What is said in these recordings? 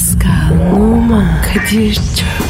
Pascal, Oman, Kadir çok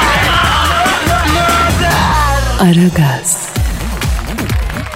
Aragaz,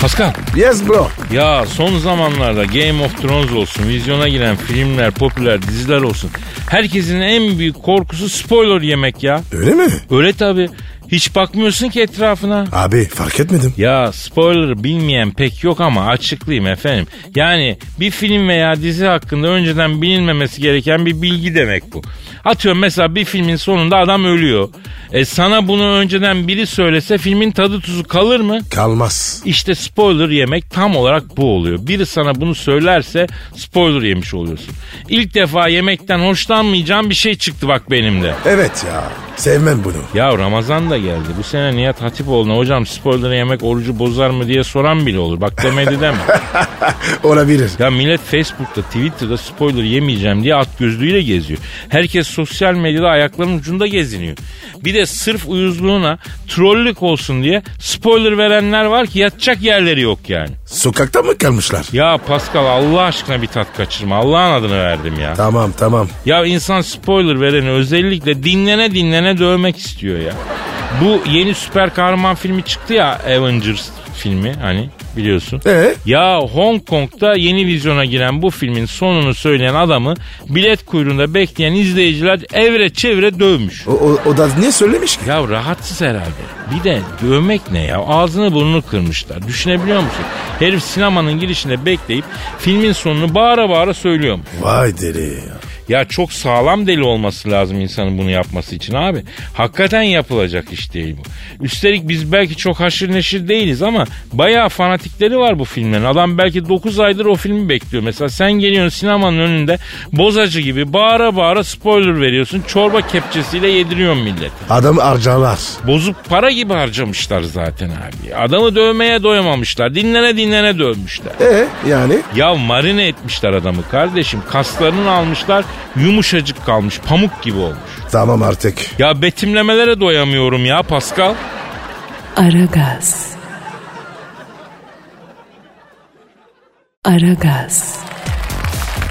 Pascal Yes bro. ya son zamanlarda Game of Thrones olsun, vizyona giren filmler, popüler diziler olsun. Herkesin en büyük korkusu spoiler yemek ya. Öyle mi? Öyle tabi. Hiç bakmıyorsun ki etrafına. Abi fark etmedim. Ya spoiler bilmeyen pek yok ama açıklayayım efendim. Yani bir film veya dizi hakkında önceden bilinmemesi gereken bir bilgi demek bu. Atıyorum mesela bir filmin sonunda adam ölüyor. E sana bunu önceden biri söylese filmin tadı tuzu kalır mı? Kalmaz. İşte spoiler yemek tam olarak bu oluyor. Biri sana bunu söylerse spoiler yemiş oluyorsun. İlk defa yemekten hoşlanmayacağım bir şey çıktı bak benimde. Evet ya. Sevmem bunu. Ya Ramazan da geldi. Bu sene Nihat Hatipoğlu'na hocam spoiler yemek orucu bozar mı diye soran bile olur. Bak demedi deme. Olabilir. ya millet Facebook'ta Twitter'da spoiler yemeyeceğim diye at gözlüğüyle geziyor. Herkes sosyal medyada ayaklarının ucunda geziniyor. Bir de sırf uyuzluğuna trollük olsun diye spoiler verenler var ki yatacak yerleri yok yani. Sokakta mı kalmışlar? Ya Pascal Allah aşkına bir tat kaçırma. Allah'ın adını verdim ya. Tamam tamam. Ya insan spoiler vereni özellikle dinlene dinlene dövmek istiyor ya. Bu yeni süper kahraman filmi çıktı ya Avengers filmi hani biliyorsun. Ee? Ya Hong Kong'da yeni vizyona giren bu filmin sonunu söyleyen adamı bilet kuyruğunda bekleyen izleyiciler evre çevre dövmüş. O, o, o da ne söylemiş ki? Ya rahatsız herhalde. Bir de dövmek ne ya? Ağzını burnunu kırmışlar. Düşünebiliyor musun? Herif sinemanın girişinde bekleyip filmin sonunu bağıra bağıra söylüyormuş. Vay deli ya. Ya çok sağlam deli olması lazım insanın bunu yapması için abi. Hakikaten yapılacak iş değil bu. Üstelik biz belki çok haşır neşir değiliz ama bayağı fanatikleri var bu filmlerin. Adam belki 9 aydır o filmi bekliyor. Mesela sen geliyorsun sinemanın önünde bozacı gibi bağıra bağıra spoiler veriyorsun. Çorba kepçesiyle yediriyorsun millet. Adam harcarlar. Bozuk para gibi harcamışlar zaten abi. Adamı dövmeye doyamamışlar. Dinlene dinlene dövmüşler. E yani? Ya marine etmişler adamı kardeşim. Kaslarını almışlar yumuşacık kalmış pamuk gibi olmuş. Tamam artık. Ya betimlemelere doyamıyorum ya Pascal. Aragaz. Aragaz,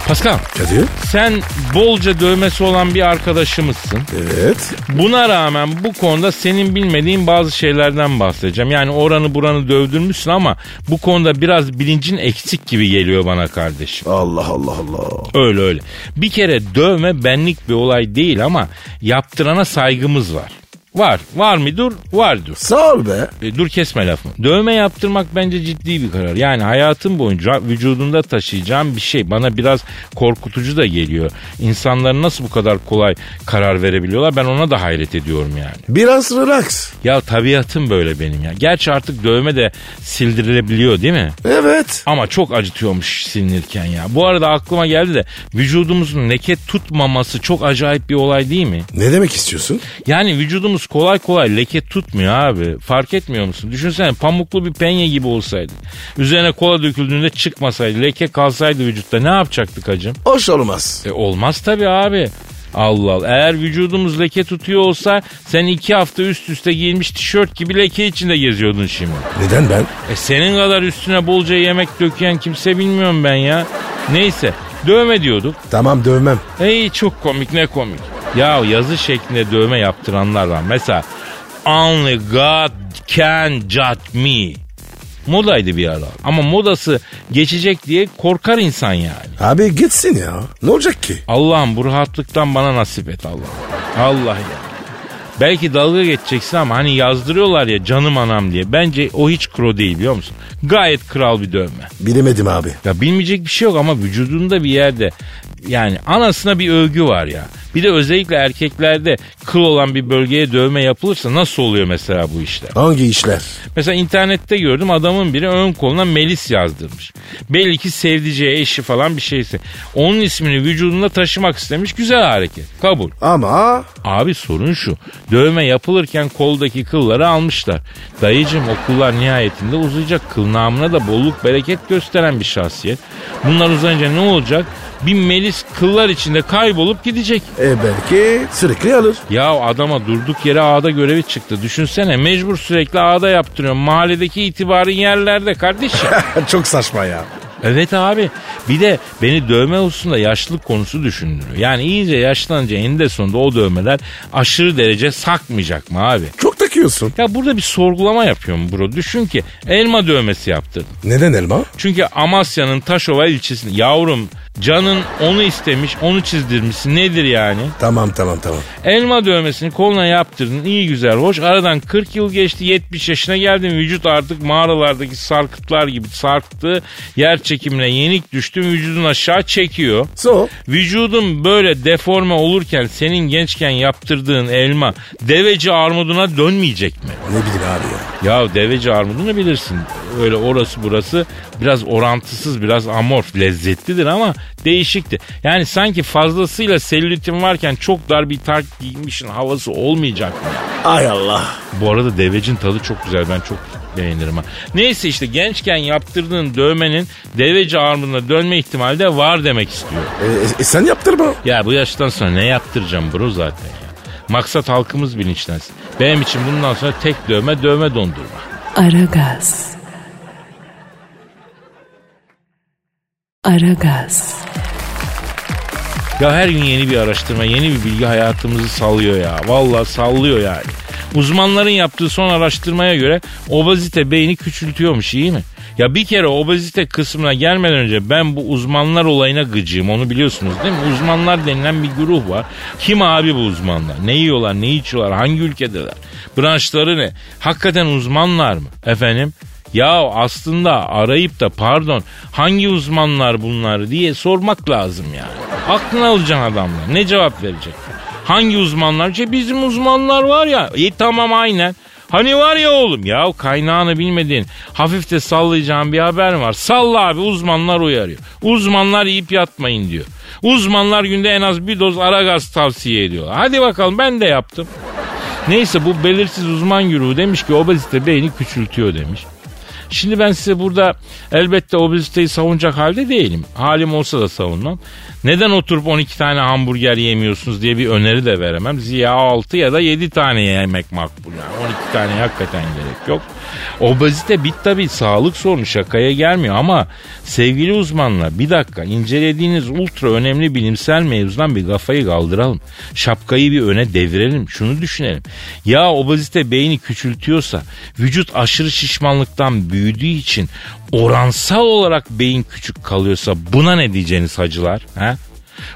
Pascal Kadir? sen bolca dövmesi olan bir arkadaşımızsın. Evet. Buna rağmen bu konuda senin bilmediğin bazı şeylerden bahsedeceğim. Yani oranı buranı dövdürmüşsün ama bu konuda biraz bilincin eksik gibi geliyor bana kardeşim. Allah Allah Allah. Öyle öyle. Bir kere dövme benlik bir olay değil ama yaptırana saygımız var. Var. Var mıdır? Vardır. Sağ ol be. E, dur kesme lafımı. Dövme yaptırmak bence ciddi bir karar. Yani hayatım boyunca vücudunda taşıyacağım bir şey. Bana biraz korkutucu da geliyor. İnsanlar nasıl bu kadar kolay karar verebiliyorlar ben ona da hayret ediyorum yani. Biraz relax. Ya tabiatım böyle benim ya. Gerçi artık dövme de sildirilebiliyor değil mi? Evet. Ama çok acıtıyormuş silinirken ya. Bu arada aklıma geldi de vücudumuzun leke tutmaması çok acayip bir olay değil mi? Ne demek istiyorsun? Yani vücudumuz kolay kolay leke tutmuyor abi. Fark etmiyor musun? Düşünsene pamuklu bir penye gibi olsaydı. Üzerine kola döküldüğünde çıkmasaydı, leke kalsaydı vücutta ne yapacaktık hacım? Hoş olmaz. E olmaz tabii abi. Allah Allah. Eğer vücudumuz leke tutuyor olsa sen iki hafta üst üste giyilmiş tişört gibi leke içinde geziyordun şimdi. Neden ben? E senin kadar üstüne bolca yemek dökeyen kimse bilmiyorum ben ya. Neyse dövme diyorduk. Tamam dövmem. Ey çok komik ne komik. Ya yazı şeklinde dövme yaptıranlar var. Mesela Only God can judge me. Modaydı bir ara. Ama modası geçecek diye korkar insan yani. Abi gitsin ya. Ne olacak ki? Allah'ım bu rahatlıktan bana nasip et Allah. Allah ya. Belki dalga geçeceksin ama hani yazdırıyorlar ya canım anam diye. Bence o hiç kro değil biliyor musun? Gayet kral bir dövme. Bilemedim abi. Ya bilmeyecek bir şey yok ama vücudunda bir yerde yani anasına bir övgü var ya. Bir de özellikle erkeklerde kıl olan bir bölgeye dövme yapılırsa nasıl oluyor mesela bu işler? Hangi işler? Mesela internette gördüm adamın biri ön koluna Melis yazdırmış. Belli ki sevdiceği eşi falan bir şeyse. Onun ismini vücudunda taşımak istemiş güzel hareket. Kabul. Ama Abi sorun şu. Dövme yapılırken koldaki kılları almışlar. Dayıcım o kıllar nihayetinde uzayacak. Kıl namına da bolluk bereket gösteren bir şahsiyet. Bunlar uzayınca ne olacak? Bir melis kıllar içinde kaybolup gidecek. e belki sürekli alır. Ya adama durduk yere ağda görevi çıktı. Düşünsene mecbur sürekli ağda yaptırıyor. Mahalledeki itibarın yerlerde kardeşim. Çok saçma ya. Evet abi. Bir de beni dövme hususunda yaşlılık konusu düşündürüyor. Yani iyice yaşlanınca eninde sonunda o dövmeler aşırı derece sakmayacak mı abi? Çok takıyorsun. Ya burada bir sorgulama yapıyorum bro. Düşün ki elma dövmesi yaptırdın. Neden elma? Çünkü Amasya'nın Taşova ilçesinde yavrum canın onu istemiş onu çizdirmişsin nedir yani? Tamam tamam tamam. Elma dövmesini koluna yaptırdın iyi güzel hoş aradan 40 yıl geçti 70 yaşına geldin vücut artık mağaralardaki sarkıtlar gibi sarktı yer çekimine yenik düştü vücudun aşağı çekiyor. So Vücudun böyle deforme olurken senin gençken yaptırdığın elma deveci armuduna dönmeyecek mi? ne bileyim abi ya. Ya deveci armudunu bilirsin. Öyle orası burası biraz orantısız biraz amorf lezzetlidir ama değişikti. Yani sanki fazlasıyla selülitin varken çok dar bir tak giymişin havası olmayacak mı? Ay Allah. Bu arada devecin tadı çok güzel ben çok beğenirim ha. Neyse işte gençken yaptırdığın dövmenin deveci armuduna dönme ihtimali de var demek istiyor. E, e, sen yaptırma. Ya bu yaştan sonra ne yaptıracağım bro zaten. Maksat halkımız bilinçlensin. Benim için bundan sonra tek dövme dövme dondurma. Aragaz. Aragaz. Ya her gün yeni bir araştırma, yeni bir bilgi hayatımızı sallıyor ya. Vallahi sallıyor yani. Uzmanların yaptığı son araştırmaya göre obezite beyni küçültüyormuş iyi mi? Ya bir kere obezite kısmına gelmeden önce ben bu uzmanlar olayına gıcığım onu biliyorsunuz değil mi? Uzmanlar denilen bir güruh var. Kim abi bu uzmanlar? Ne yiyorlar, ne içiyorlar, hangi ülkedeler? Branşları ne? Hakikaten uzmanlar mı? Efendim? Ya aslında arayıp da pardon hangi uzmanlar bunlar diye sormak lazım yani. Aklına alacaksın adamlar. Ne cevap verecekler? Hangi uzmanlar? İşte bizim uzmanlar var ya. İyi tamam aynen. Hani var ya oğlum ya kaynağını bilmediğin hafif de sallayacağın bir haber var? Salla abi uzmanlar uyarıyor. Uzmanlar yiyip yatmayın diyor. Uzmanlar günde en az bir doz ara gaz tavsiye ediyor. Hadi bakalım ben de yaptım. Neyse bu belirsiz uzman güruhu demiş ki obezite beyni küçültüyor demiş. Şimdi ben size burada elbette obeziteyi savunacak halde değilim. Halim olsa da savunmam. Neden oturup 12 tane hamburger yemiyorsunuz diye bir öneri de veremem. Ziya 6 ya da 7 tane yemek makbul. Yani 12 tane hakikaten gerek yok. Obezite bir tabii sağlık sorunu şakaya gelmiyor ama sevgili uzmanlar bir dakika incelediğiniz ultra önemli bilimsel mevzudan bir kafayı kaldıralım. Şapkayı bir öne devirelim. Şunu düşünelim. Ya obezite beyni küçültüyorsa vücut aşırı şişmanlıktan büyüdüğü için oransal olarak beyin küçük kalıyorsa buna ne diyeceğiniz hacılar? He?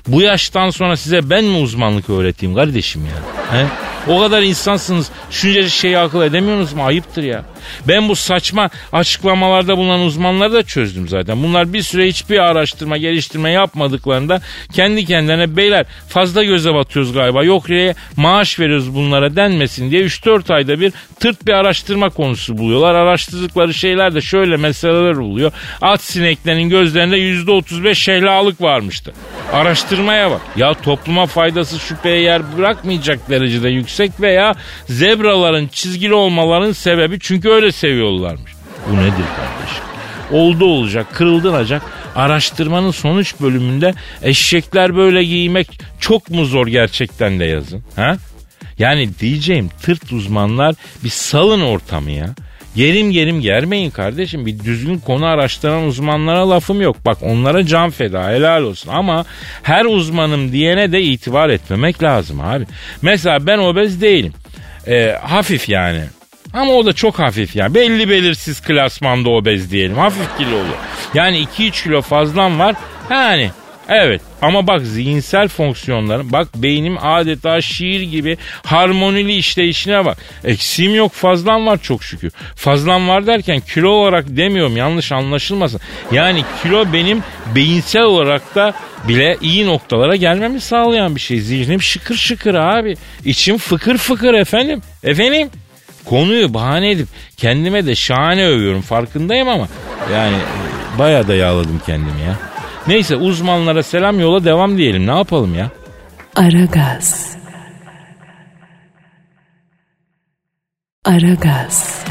Bu yaştan sonra size ben mi uzmanlık öğreteyim kardeşim ya? He? O kadar insansınız. Şuncacık şeyi akıl edemiyorsunuz mu? Ayıptır ya. Ben bu saçma açıklamalarda bulunan uzmanları da çözdüm zaten. Bunlar bir süre hiçbir araştırma, geliştirme yapmadıklarında kendi kendilerine beyler fazla göze batıyoruz galiba. Yok diye maaş veriyoruz bunlara denmesin diye 3-4 ayda bir tırt bir araştırma konusu buluyorlar. Araştırdıkları şeyler de şöyle meseleler oluyor. At sineklerin gözlerinde %35 şehlalık varmıştı. Araştırmaya bak. Ya topluma faydası şüpheye yer bırakmayacak derecede yüksek veya zebraların çizgili olmalarının sebebi çünkü öyle seviyorlarmış. Bu nedir kardeşim? Oldu olacak, kırıldıracak. Araştırmanın sonuç bölümünde eşekler böyle giymek çok mu zor gerçekten de yazın. Ha? Yani diyeceğim tırt uzmanlar bir salın ortamı ya. Gerim gerim germeyin kardeşim. Bir düzgün konu araştıran uzmanlara lafım yok. Bak onlara can feda helal olsun. Ama her uzmanım diyene de itibar etmemek lazım abi. Mesela ben obez değilim. Ee, hafif yani. Ama o da çok hafif yani. Belli belirsiz klasmanda obez diyelim. Hafif kilolu. Yani 2-3 kilo fazlam var. Yani evet Ama bak zihinsel fonksiyonlarım bak beynim adeta şiir gibi harmonili işleyişine bak. Eksiğim yok fazlam var çok şükür. Fazlam var derken kilo olarak demiyorum yanlış anlaşılmasın. Yani kilo benim beyinsel olarak da bile iyi noktalara gelmemi sağlayan bir şey. Zihnim şıkır şıkır abi. İçim fıkır fıkır efendim. Efendim? Konuyu bahane edip kendime de şahane övüyorum farkındayım ama yani e, bayağı da yağladım kendimi ya. Neyse uzmanlara selam yola devam diyelim ne yapalım ya. Aragaz. Aragaz.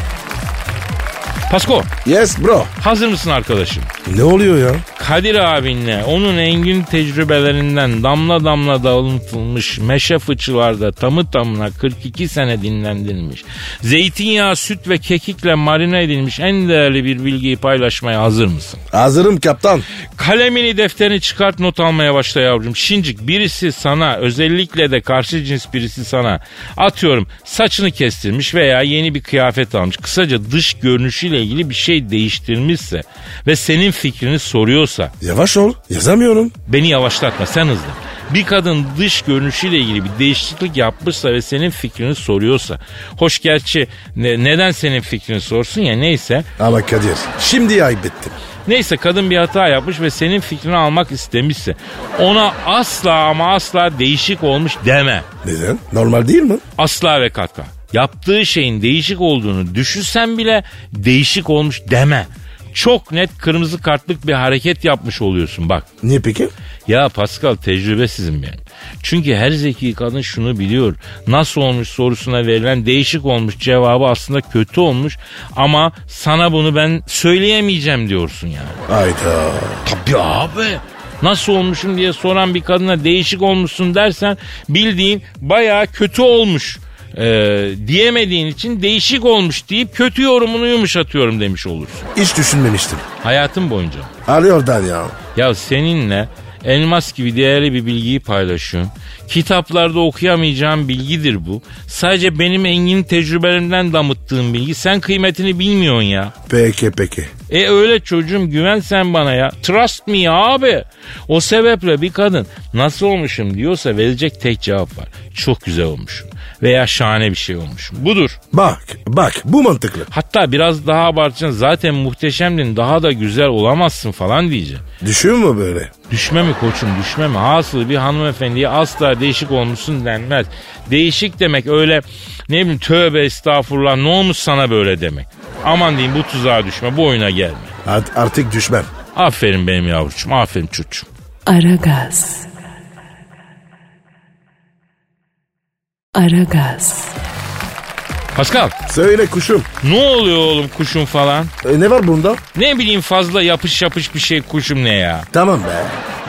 Pasko Yes bro. hazır mısın arkadaşım? Ne oluyor ya? Kadir abinle onun engin tecrübelerinden damla damla dağıtılmış meşe fıçılarda tamı tamına 42 sene dinlendirilmiş. Zeytinyağı, süt ve kekikle marine edilmiş en değerli bir bilgiyi paylaşmaya hazır mısın? Hazırım kaptan. Kalemini defterini çıkart not almaya başla yavrum. Şincik birisi sana özellikle de karşı cins birisi sana atıyorum saçını kestirmiş veya yeni bir kıyafet almış. Kısaca dış görünüşüyle ilgili bir şey değiştirmişse ve senin fikrini soruyorsa Yavaş ol. Yazamıyorum. beni yavaşlatma sen hızlı. Bir kadın dış görünüşüyle ilgili bir değişiklik yapmışsa ve senin fikrini soruyorsa. Hoş gerçi ne- neden senin fikrini sorsun ya neyse. Ama Kadir şimdi ayıp ettim. Neyse kadın bir hata yapmış ve senin fikrini almak istemişse ona asla ama asla değişik olmuş deme. Neden? Normal değil mi? Asla ve kata. Yaptığı şeyin değişik olduğunu düşünsen bile değişik olmuş deme. Çok net kırmızı kartlık bir hareket yapmış oluyorsun bak. Niye peki? Ya Pascal tecrübesizim benim. Çünkü her zeki kadın şunu biliyor. Nasıl olmuş sorusuna verilen değişik olmuş cevabı aslında kötü olmuş. Ama sana bunu ben söyleyemeyeceğim diyorsun yani. Hayda. Tabii abi. Nasıl olmuşum diye soran bir kadına değişik olmuşsun dersen bildiğin bayağı kötü olmuş ee, diyemediğin için değişik olmuş deyip kötü yorumunu yumuşatıyorum demiş olursun. Hiç düşünmemiştim. Hayatın boyunca. Arıyordan ya. Ya seninle elmas gibi değerli bir bilgiyi paylaşıyorum. Kitaplarda okuyamayacağım bilgidir bu. Sadece benim engin tecrübelerimden damıttığım bilgi. Sen kıymetini bilmiyorsun ya. Peki peki. E öyle çocuğum güven sen bana ya. Trust me abi. O sebeple bir kadın nasıl olmuşum diyorsa verecek tek cevap var. Çok güzel olmuşum. Veya şahane bir şey olmuşum. Budur. Bak bak bu mantıklı. Hatta biraz daha abartacaksın. Zaten muhteşemdin daha da güzel olamazsın falan diyeceğim. Düşüyor mu böyle? Düşme mi koçum düşme mi? Hasılı bir hanımefendiye asla değişik olmuşsun denmez. Değişik demek öyle ne bileyim tövbe estağfurullah ne olmuş sana böyle demek. Aman diyeyim bu tuzağa düşme bu oyuna gelme. Art- artık düşmem. Aferin benim yavrucuğum aferin çocuğum. Aragaz. Aragaz. Pascal Söyle kuşum. ne oluyor oğlum kuşun falan? E, ne var bunda? Ne bileyim fazla yapış yapış bir şey kuşum ne ya? Tamam be.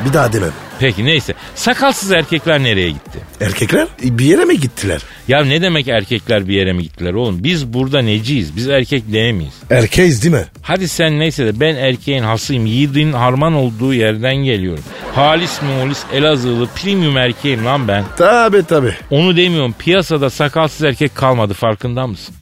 Bir daha demem. Peki neyse sakalsız erkekler nereye gitti? Erkekler bir yere mi gittiler? Ya ne demek erkekler bir yere mi gittiler oğlum? Biz burada neciyiz? Biz erkek değil miyiz? Erkeğiz değil mi? Hadi sen neyse de ben erkeğin hasıyım. Yiğidin harman olduğu yerden geliyorum. Halis mulis Elazığlı premium erkeğim lan ben. Tabi tabi. Onu demiyorum piyasada sakalsız erkek kalmadı farkında mısın?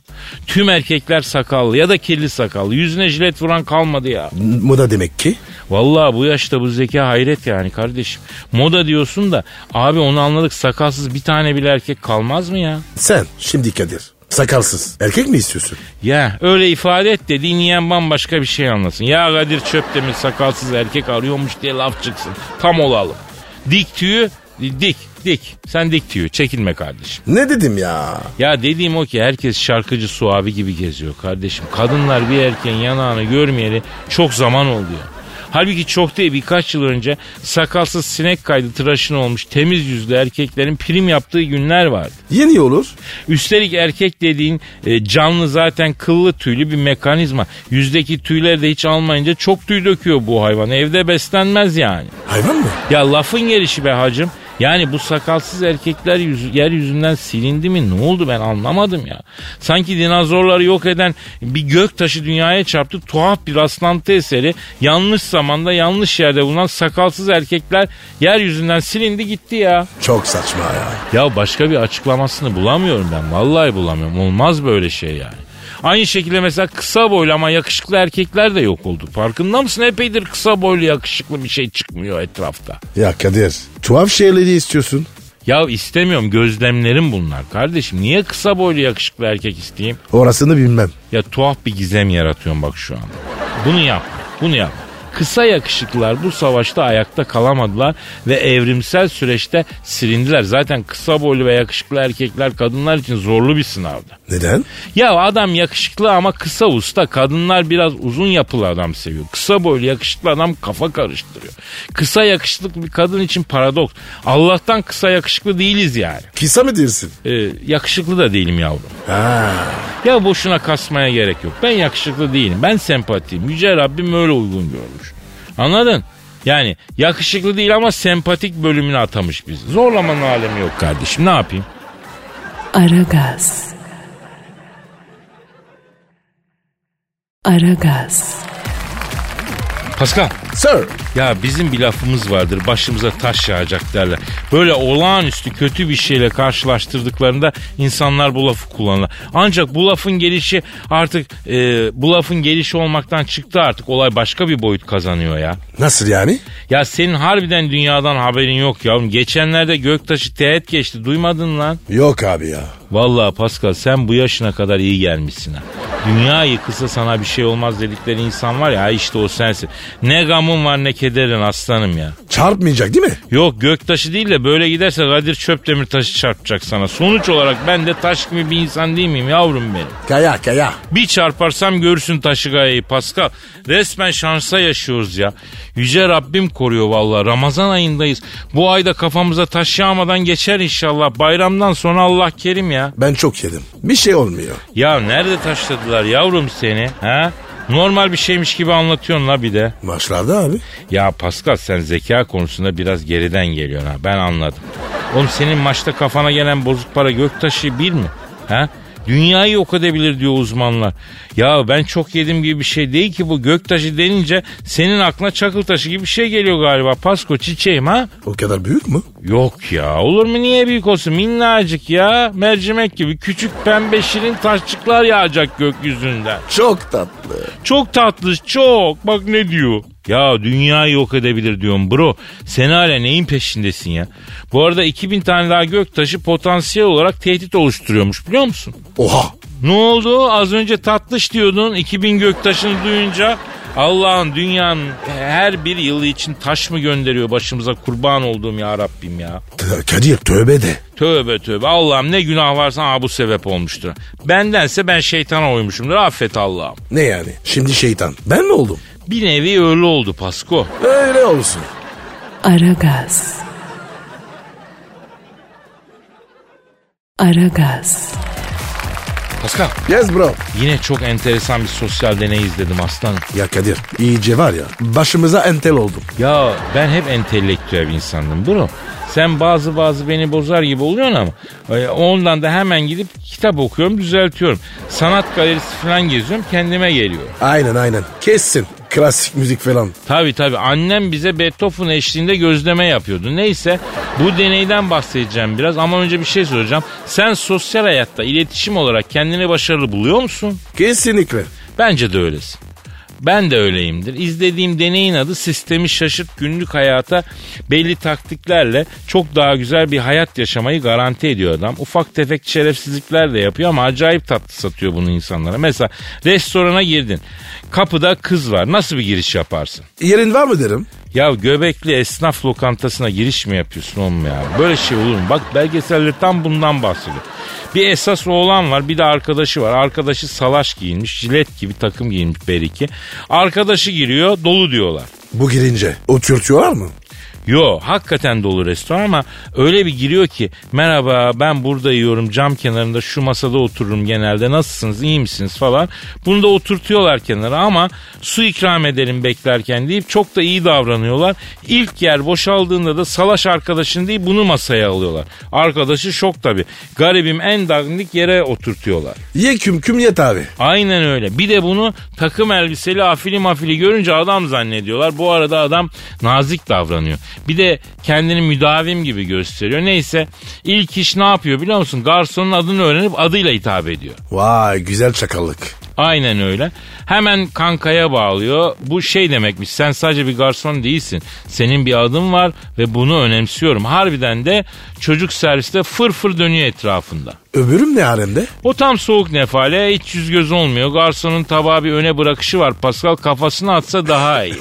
Tüm erkekler sakallı ya da kirli sakallı. Yüzüne jilet vuran kalmadı ya. Moda demek ki. Vallahi bu yaşta bu zeka hayret yani kardeşim. Moda diyorsun da abi onu anladık sakalsız bir tane bile erkek kalmaz mı ya? Sen şimdi Kadir. Sakalsız. Erkek mi istiyorsun? Ya öyle ifade et de dinleyen bambaşka bir şey anlasın. Ya Kadir Çöptemir sakalsız erkek arıyormuş diye laf çıksın. Tam olalım. Dik tüyü dik dik. Sen dik tüyü çekinme kardeşim. Ne dedim ya? Ya dediğim o ki herkes şarkıcı Suavi gibi geziyor kardeşim. Kadınlar bir erkeğin yanağını görmeyeli çok zaman oluyor. Halbuki çok değil birkaç yıl önce sakalsız sinek kaydı tıraşın olmuş temiz yüzlü erkeklerin prim yaptığı günler vardı. Yeni olur. Üstelik erkek dediğin e, canlı zaten kıllı tüylü bir mekanizma. Yüzdeki tüyleri de hiç almayınca çok tüy döküyor bu hayvan. Evde beslenmez yani. Hayvan mı? Ya lafın gelişi be hacım. Yani bu sakalsız erkekler yüz, yeryüzünden silindi mi ne oldu ben anlamadım ya. Sanki dinozorları yok eden bir gök taşı dünyaya çarptı tuhaf bir rastlantı eseri. Yanlış zamanda yanlış yerde bulunan sakalsız erkekler yeryüzünden silindi gitti ya. Çok saçma ya. Ya başka bir açıklamasını bulamıyorum ben. Vallahi bulamıyorum. Olmaz böyle şey yani. Aynı şekilde mesela kısa boylu ama yakışıklı erkekler de yok oldu. Farkında mısın? Epeydir kısa boylu yakışıklı bir şey çıkmıyor etrafta. Ya Kadir tuhaf şeyleri istiyorsun. Ya istemiyorum gözlemlerim bunlar kardeşim. Niye kısa boylu yakışıklı erkek isteyeyim? Orasını bilmem. Ya tuhaf bir gizem yaratıyorum bak şu anda. Bunu yap, bunu yap. Kısa yakışıklılar bu savaşta ayakta kalamadılar ve evrimsel süreçte silindiler. Zaten kısa boylu ve yakışıklı erkekler kadınlar için zorlu bir sınavdı. Neden? Ya adam yakışıklı ama kısa usta. Kadınlar biraz uzun yapılı adam seviyor. Kısa boylu yakışıklı adam kafa karıştırıyor. Kısa yakışıklı bir kadın için paradoks. Allah'tan kısa yakışıklı değiliz yani. Kısa mı diyorsun? Ee, yakışıklı da değilim yavrum. Ha. Ya boşuna kasmaya gerek yok. Ben yakışıklı değilim. Ben sempatiyim. Yüce Rabbim öyle uygun görmüş. Anladın? Yani yakışıklı değil ama sempatik bölümüne atamış bizi. Zorlamanın alemi yok kardeşim. Ne yapayım? Aragaz. Aragaz. Pascal. Sir. Ya bizim bir lafımız vardır başımıza taş yağacak derler. Böyle olağanüstü kötü bir şeyle karşılaştırdıklarında insanlar bu lafı kullanırlar. Ancak bu lafın gelişi artık e, bu lafın gelişi olmaktan çıktı artık olay başka bir boyut kazanıyor ya. Nasıl yani? Ya senin harbiden dünyadan haberin yok ya. Geçenlerde göktaşı teğet geçti duymadın lan. Yok abi ya. Vallahi Pascal sen bu yaşına kadar iyi gelmişsin ha. Dünya yıkılsa sana bir şey olmaz dedikleri insan var ya işte o sensin. Ne gamın var ne kederin aslanım ya. Çarpmayacak değil mi? Yok göktaşı değil de böyle giderse Kadir Çöptemir taşı çarpacak sana. Sonuç olarak ben de taş gibi bir insan değil miyim yavrum benim? Kaya kaya. Bir çarparsam görsün taşı gayayı Pascal. Resmen şansa yaşıyoruz ya. Yüce Rabbim koruyor vallahi. Ramazan ayındayız. Bu ayda kafamıza taş yağmadan geçer inşallah. Bayramdan sonra Allah kerim ya. Ben çok yedim. Bir şey olmuyor. Ya nerede taşladılar yavrum seni? Ha? Normal bir şeymiş gibi anlatıyorsun la bir de. Maçlarda abi. Ya Pascal sen zeka konusunda biraz geriden geliyorsun ha ben anladım. Oğlum senin maçta kafana gelen bozuk para göktaşı bir mi? Ha? Dünyayı yok edebilir diyor uzmanlar. Ya ben çok yedim gibi bir şey değil ki bu göktaşı denince senin aklına çakıl taşı gibi bir şey geliyor galiba. Pasko çiçeğim ha? O kadar büyük mü? Yok ya olur mu niye büyük olsun minnacık ya mercimek gibi küçük pembe şirin taşçıklar yağacak gökyüzünden. Çok tatlı. Çok tatlı çok bak ne diyor. Ya dünyayı yok edebilir diyorum bro. Sen hala neyin peşindesin ya? Bu arada 2000 tane daha göktaşı potansiyel olarak tehdit oluşturuyormuş biliyor musun? Oha. Ne oldu? Az önce tatlış diyordun 2000 göktaşını duyunca. Allah'ın dünyanın her bir yılı için taş mı gönderiyor başımıza kurban olduğum ya Rabbim ya. Kadir tövbe de. Tövbe tövbe Allah'ım ne günah varsa aa, bu sebep olmuştur. Bendense ben şeytana uymuşumdur affet Allah'ım. Ne yani? Şimdi şeytan. Ben mi oldum? Bir nevi öyle oldu Pasko. Öyle olsun. Aragaz. Aragaz. Pascal Yes bro. yine çok enteresan bir sosyal deney izledim aslanım. Ya Kadir iyice var ya başımıza entel oldum. Ya ben hep entelektüel bir insandım bro. Sen bazı bazı beni bozar gibi oluyorsun ama e, ondan da hemen gidip kitap okuyorum düzeltiyorum. Sanat galerisi falan geziyorum kendime geliyor. Aynen aynen. Kessin. Klasik müzik falan. Tabi tabi annem bize Beethoven eşliğinde gözleme yapıyordu. Neyse bu deneyden bahsedeceğim biraz ama önce bir şey soracağım. Sen sosyal hayatta iletişim olarak kendini başarılı buluyor musun? Kesinlikle. Bence de öylesin. Ben de öyleyimdir. İzlediğim deneyin adı sistemi şaşırt günlük hayata belli taktiklerle çok daha güzel bir hayat yaşamayı garanti ediyor adam. Ufak tefek şerefsizlikler de yapıyor ama acayip tatlı satıyor bunu insanlara. Mesela restorana girdin. Kapıda kız var. Nasıl bir giriş yaparsın? Yerin var mı derim? Ya göbekli esnaf lokantasına giriş mi yapıyorsun oğlum ya? Böyle şey olur mu? Bak belgeseller tam bundan bahsediyor. Bir esas oğlan var bir de arkadaşı var. Arkadaşı salaş giyinmiş jilet gibi takım giyinmiş beriki. Arkadaşı giriyor dolu diyorlar. Bu girince oturtuyorlar mı? Yo hakikaten dolu restoran ama öyle bir giriyor ki merhaba ben burada yiyorum cam kenarında şu masada otururum genelde nasılsınız iyi misiniz falan. Bunu da oturtuyorlar kenara ama su ikram edelim beklerken deyip çok da iyi davranıyorlar. İlk yer boşaldığında da salaş arkadaşın değil bunu masaya alıyorlar. Arkadaşı şok tabi. Garibim en dandik yere oturtuyorlar. Ye küm küm yet abi. Aynen öyle. Bir de bunu takım elbiseli afili mafili görünce adam zannediyorlar. Bu arada adam nazik davranıyor. Bir de kendini müdavim gibi gösteriyor. Neyse ilk iş ne yapıyor biliyor musun? Garsonun adını öğrenip adıyla hitap ediyor. Vay güzel çakallık. Aynen öyle. Hemen kankaya bağlıyor. Bu şey demekmiş sen sadece bir garson değilsin. Senin bir adın var ve bunu önemsiyorum. Harbiden de çocuk serviste fır fır dönüyor etrafında. Öbürüm ne alemde? O tam soğuk nefale hiç yüz göz olmuyor. Garsonun tabağı bir öne bırakışı var. Pascal kafasını atsa daha iyi.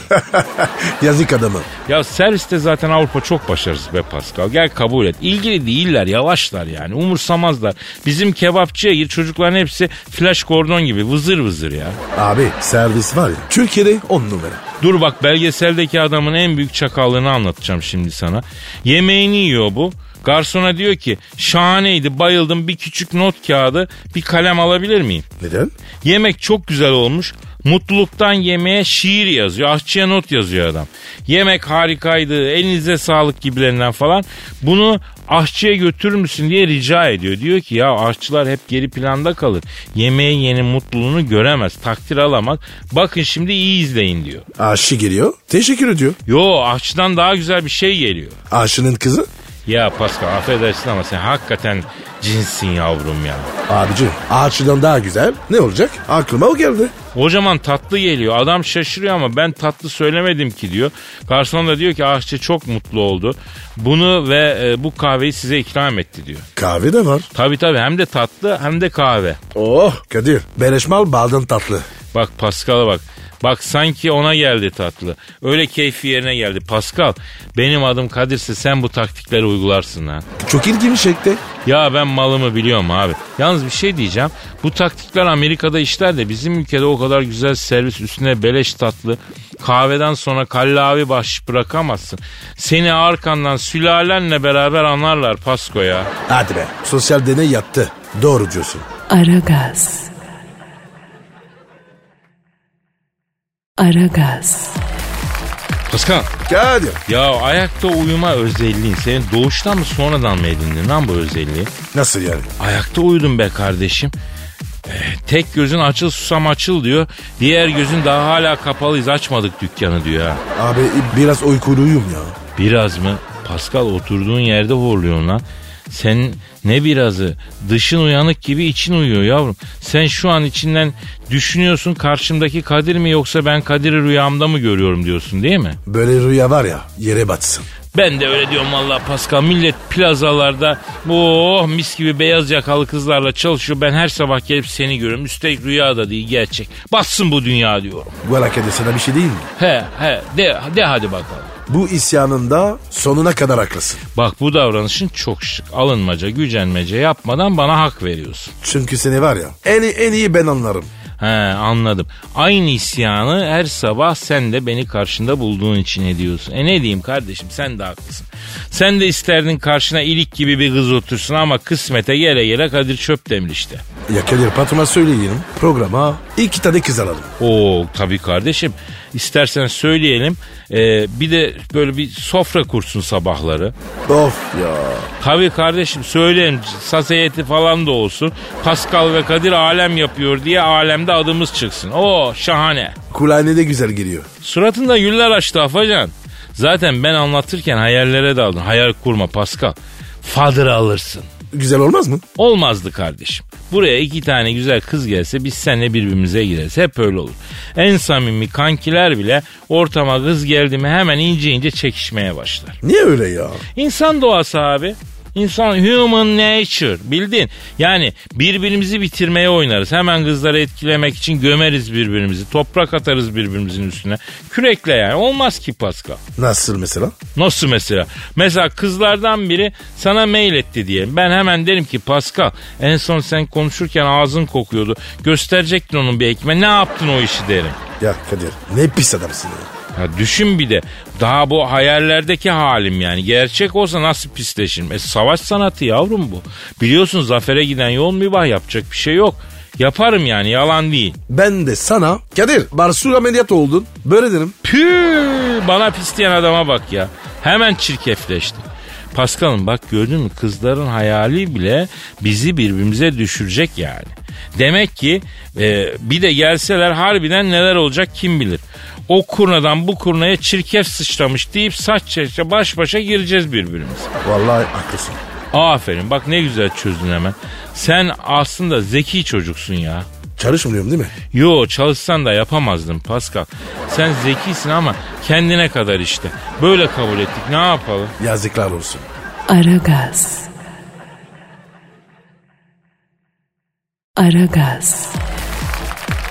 Yazık adamı. ya serviste zaten Avrupa çok başarısız be Pascal. Gel kabul et. İlgili değiller yavaşlar yani umursamazlar. Bizim kebapçıya gir çocukların hepsi flash kordon gibi vızır vızır ya. Abi servis var ya Türkiye'de on numara. Dur bak belgeseldeki adamın en büyük çakallığını anlatacağım şimdi sana. Yemeğini yiyor bu. Garsona diyor ki şahaneydi bayıldım bir küçük not kağıdı bir kalem alabilir miyim? Neden? Yemek çok güzel olmuş. Mutluluktan yemeğe şiir yazıyor. Aşçıya not yazıyor adam. Yemek harikaydı. Elinize sağlık gibilerinden falan. Bunu aşçıya götürür müsün diye rica ediyor. Diyor ki ya aşçılar hep geri planda kalır. Yemeğin yeni mutluluğunu göremez. Takdir alamaz. Bakın şimdi iyi izleyin diyor. Aşı geliyor. Teşekkür ediyor. Yo aşçıdan daha güzel bir şey geliyor. Aşının kızı. Ya Pascal affedersin ama sen hakikaten cinsin yavrum ya. Abici ağaççıdan daha güzel. Ne olacak? Aklıma o geldi. Kocaman tatlı geliyor. Adam şaşırıyor ama ben tatlı söylemedim ki diyor. Garson da diyor ki aşçı çok mutlu oldu. Bunu ve e, bu kahveyi size ikram etti diyor. Kahve de var. Tabii tabii hem de tatlı hem de kahve. Oh Kadir. Beleşmal baldan tatlı. Bak Pascal'a bak. Bak sanki ona geldi tatlı. Öyle keyfi yerine geldi. Pascal benim adım Kadir'se sen bu taktikleri uygularsın ha. Çok ilgimi çekti. Ya ben malımı biliyorum abi. Yalnız bir şey diyeceğim. Bu taktikler Amerika'da işler de bizim ülkede o kadar güzel servis üstüne beleş tatlı. Kahveden sonra kallavi baş bırakamazsın. Seni arkandan sülalenle beraber anlarlar Pasko ya. Hadi be. Sosyal deney yattı. Doğru diyorsun. Aragaz. Aragaz. Pascal Kadir. ya ayakta uyuma özelliğin senin doğuştan mı sonradan mı edindin lan bu özelliği? Nasıl yani? Ayakta uyudum be kardeşim. Eh, tek gözün açıl susam açıl diyor. Diğer gözün daha hala kapalıyız açmadık dükkanı diyor ha. Abi biraz uykuluyum ya. Biraz mı? Pascal oturduğun yerde horluyorsun lan. Sen ne birazı? Dışın uyanık gibi için uyuyor yavrum. Sen şu an içinden düşünüyorsun karşımdaki Kadir mi yoksa ben Kadir'i rüyamda mı görüyorum diyorsun değil mi? Böyle rüya var ya yere batsın. Ben de öyle diyorum valla Pascal. Millet plazalarda oh mis gibi beyaz yakalı kızlarla çalışıyor. Ben her sabah gelip seni görüyorum. Üstelik rüya da değil gerçek. Batsın bu dünya diyorum. Valla Kadir sana bir şey değil mi? He he de, de hadi bakalım. Bu isyanında sonuna kadar haklısın. Bak bu davranışın çok şık. Alınmaca, gücenmece yapmadan bana hak veriyorsun. Çünkü seni var ya en, en iyi ben anlarım. He anladım. Aynı isyanı her sabah sen de beni karşında bulduğun için ediyorsun. E ne diyeyim kardeşim sen de haklısın. Sen de isterdin karşına ilik gibi bir kız otursun ama kısmete gele gele Kadir Çöpdemir işte. Ya Kadir patrona söyleyelim programa iki tane kız alalım. Oo tabii kardeşim. İstersen söyleyelim. Ee, bir de böyle bir sofra kursun sabahları. Of ya. Tabii kardeşim söyleyin sasiyeti falan da olsun. Pascal ve Kadir alem yapıyor diye alemde adımız çıksın. Oo şahane. Kulağına de güzel geliyor. Suratında güller açtı Afacan. Zaten ben anlatırken hayallere daldın. Hayal kurma Pascal. Fadır alırsın. Güzel olmaz mı? Olmazdı kardeşim. Buraya iki tane güzel kız gelse biz seninle birbirimize gireriz. Hep öyle olur. En samimi kankiler bile ortama kız geldi mi hemen ince ince çekişmeye başlar. Niye öyle ya? İnsan doğası abi. İnsan human nature bildin. Yani birbirimizi bitirmeye oynarız. Hemen kızları etkilemek için gömeriz birbirimizi. Toprak atarız birbirimizin üstüne. Kürekle yani. Olmaz ki Pascal. Nasıl mesela? Nasıl mesela? Mesela kızlardan biri sana mail etti diyelim. Ben hemen derim ki Pascal en son sen konuşurken ağzın kokuyordu. Gösterecektin onun bir ekme. Ne yaptın o işi derim. Ya Kadir ne pis adamsın ya. Ya düşün bir de daha bu hayallerdeki halim yani. Gerçek olsa nasıl pisleşirim? E savaş sanatı yavrum bu. Biliyorsun zafere giden yol mübah yapacak bir şey yok. Yaparım yani yalan değil. Ben de sana Kadir Barsul ameliyat oldun. Böyle derim. Püh bana pis diyen adama bak ya. Hemen çirkefleşti. Paskal'ım bak gördün mü kızların hayali bile bizi birbirimize düşürecek yani. Demek ki e, bir de gelseler harbiden neler olacak kim bilir. O kurnadan bu kurnaya çirkef sıçramış deyip saç çeşe baş başa gireceğiz birbirimize. Vallahi haklısın. Aferin bak ne güzel çözdün hemen. Sen aslında zeki çocuksun ya. Çalışmıyorum değil mi? Yo çalışsan da yapamazdın Pascal. Sen zekisin ama kendine kadar işte. Böyle kabul ettik ne yapalım? Yazıklar olsun. Aragaz. Aragaz.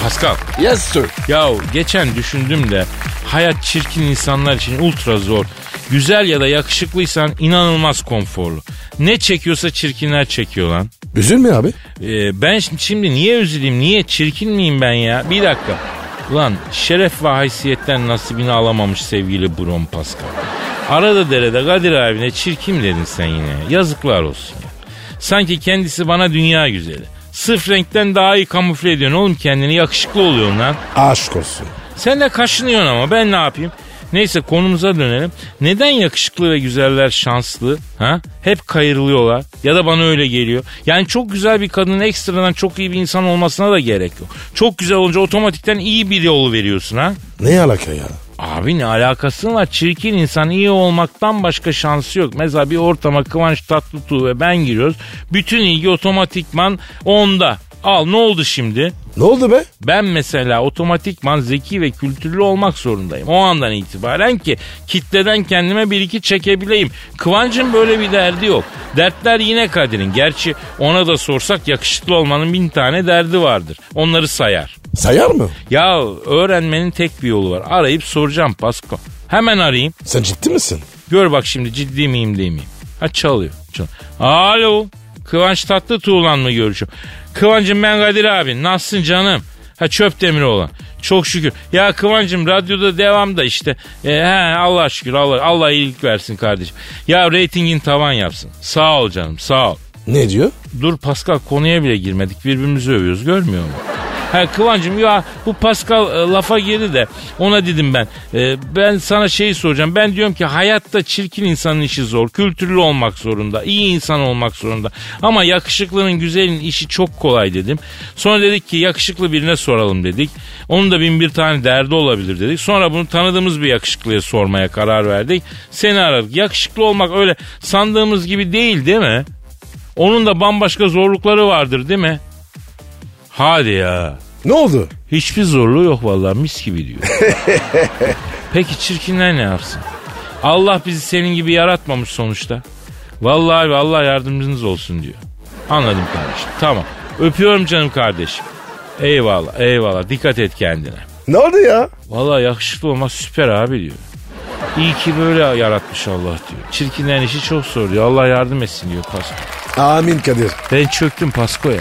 Pascal Yes sir. ya geçen düşündüm de hayat çirkin insanlar için ultra zor. Güzel ya da yakışıklıysan inanılmaz konforlu. Ne çekiyorsa çirkinler çekiyor lan. Üzülme abi. Ee, ben şi- şimdi niye üzüleyim? Niye çirkin miyim ben ya? Bir dakika. Ulan şeref ve haysiyetten nasibini alamamış sevgili Brom Pascal. Arada derede Kadir abine çirkin dedin sen yine. Yazıklar olsun ya. Sanki kendisi bana dünya güzeli. Sırf renkten daha iyi kamufle ediyorsun oğlum kendini yakışıklı oluyorsun lan. Aşk olsun. Sen de kaşınıyorsun ama ben ne yapayım? Neyse konumuza dönelim. Neden yakışıklı ve güzeller şanslı? Ha? Hep kayırılıyorlar. Ya da bana öyle geliyor. Yani çok güzel bir kadının ekstradan çok iyi bir insan olmasına da gerek yok. Çok güzel olunca otomatikten iyi bir yolu veriyorsun ha? Ne alaka ya? Abi ne alakası var? Çirkin insan iyi olmaktan başka şansı yok. Mesela bir ortama Kıvanç Tatlıtuğ ve ben giriyoruz. Bütün ilgi otomatikman onda. Al ne oldu şimdi? Ne oldu be? Ben mesela otomatikman zeki ve kültürlü olmak zorundayım. O andan itibaren ki kitleden kendime bir iki çekebileyim. Kıvancın böyle bir derdi yok. Dertler yine Kadir'in. Gerçi ona da sorsak yakışıklı olmanın bin tane derdi vardır. Onları sayar. Sayar mı? Ya öğrenmenin tek bir yolu var. Arayıp soracağım Pasko. Hemen arayayım. Sen ciddi misin? Gör bak şimdi ciddi miyim değil miyim? Ha çalıyor. Çal. Alo. Kıvanç Tatlıtuğ'la mı görüşüyorum? Kıvancım ben Kadir abi. Nasılsın canım? Ha çöp demiri olan. Çok şükür. Ya Kıvancım radyoda devam da işte. E, he, Allah şükür Allah, Allah iyilik versin kardeşim. Ya reytingin tavan yapsın. Sağ ol canım sağ ol. Ne diyor? Dur Pascal konuya bile girmedik birbirimizi övüyoruz görmüyor musun? Ha Kıvancım ya bu Pascal e, lafa girdi de ona dedim ben. E, ben sana şeyi soracağım. Ben diyorum ki hayatta çirkin insanın işi zor. Kültürlü olmak zorunda. iyi insan olmak zorunda. Ama yakışıklının güzelin işi çok kolay dedim. Sonra dedik ki yakışıklı birine soralım dedik. Onun da bin bir tane derdi olabilir dedik. Sonra bunu tanıdığımız bir yakışıklıya sormaya karar verdik. Seni aradık. Yakışıklı olmak öyle sandığımız gibi değil değil mi? Onun da bambaşka zorlukları vardır değil mi? Hadi ya. Ne oldu? Hiçbir zorluğu yok vallahi mis gibi diyor. Peki çirkinler ne yapsın? Allah bizi senin gibi yaratmamış sonuçta. Vallahi abi Allah yardımcınız olsun diyor. Anladım kardeşim. Tamam. Öpüyorum canım kardeşim. Eyvallah eyvallah dikkat et kendine. Ne oldu ya? Vallahi yakışıklı olmak süper abi diyor. İyi ki böyle yaratmış Allah diyor. Çirkinlerin işi çok zor diyor. Allah yardım etsin diyor Pasko. Amin Kadir. Ben çöktüm Pasko ya.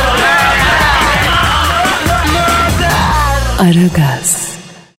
Aragaz.